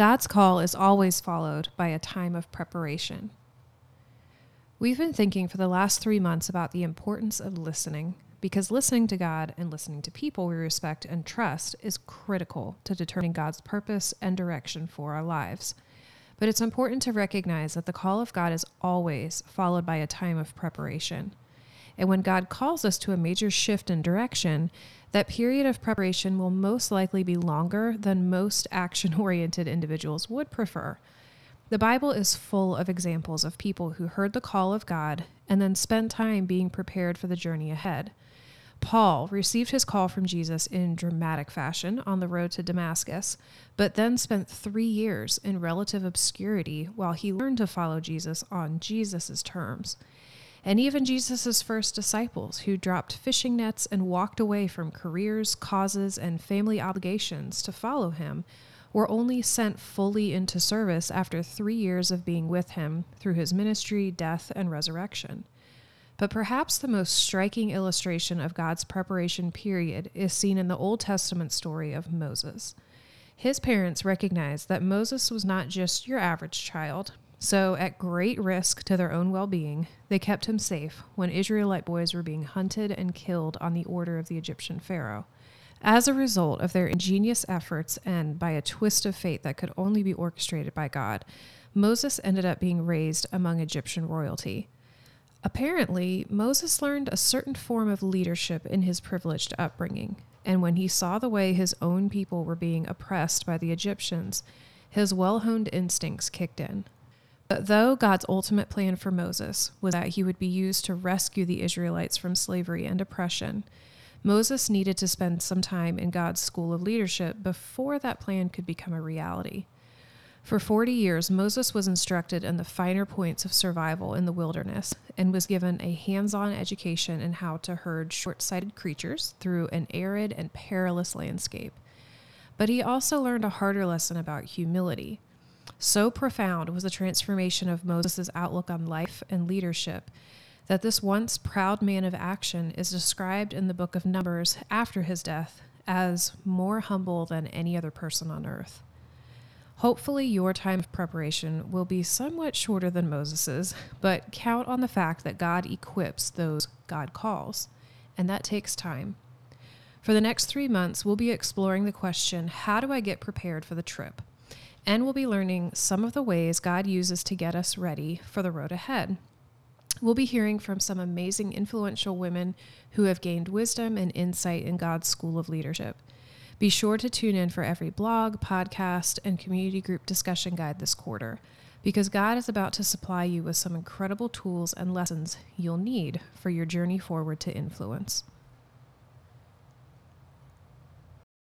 God's call is always followed by a time of preparation. We've been thinking for the last three months about the importance of listening because listening to God and listening to people we respect and trust is critical to determining God's purpose and direction for our lives. But it's important to recognize that the call of God is always followed by a time of preparation. And when God calls us to a major shift in direction, that period of preparation will most likely be longer than most action oriented individuals would prefer. The Bible is full of examples of people who heard the call of God and then spent time being prepared for the journey ahead. Paul received his call from Jesus in dramatic fashion on the road to Damascus, but then spent three years in relative obscurity while he learned to follow Jesus on Jesus' terms. And even Jesus' first disciples, who dropped fishing nets and walked away from careers, causes, and family obligations to follow him, were only sent fully into service after three years of being with him through his ministry, death, and resurrection. But perhaps the most striking illustration of God's preparation period is seen in the Old Testament story of Moses. His parents recognized that Moses was not just your average child, so, at great risk to their own well being, they kept him safe when Israelite boys were being hunted and killed on the order of the Egyptian Pharaoh. As a result of their ingenious efforts and by a twist of fate that could only be orchestrated by God, Moses ended up being raised among Egyptian royalty. Apparently, Moses learned a certain form of leadership in his privileged upbringing, and when he saw the way his own people were being oppressed by the Egyptians, his well honed instincts kicked in. But though God's ultimate plan for Moses was that he would be used to rescue the Israelites from slavery and oppression, Moses needed to spend some time in God's school of leadership before that plan could become a reality. For 40 years, Moses was instructed in the finer points of survival in the wilderness and was given a hands on education in how to herd short sighted creatures through an arid and perilous landscape. But he also learned a harder lesson about humility. So profound was the transformation of Moses' outlook on life and leadership that this once proud man of action is described in the book of Numbers after his death as more humble than any other person on earth. Hopefully, your time of preparation will be somewhat shorter than Moses's, but count on the fact that God equips those God calls, and that takes time. For the next three months, we'll be exploring the question how do I get prepared for the trip? And we'll be learning some of the ways God uses to get us ready for the road ahead. We'll be hearing from some amazing, influential women who have gained wisdom and insight in God's school of leadership. Be sure to tune in for every blog, podcast, and community group discussion guide this quarter, because God is about to supply you with some incredible tools and lessons you'll need for your journey forward to influence.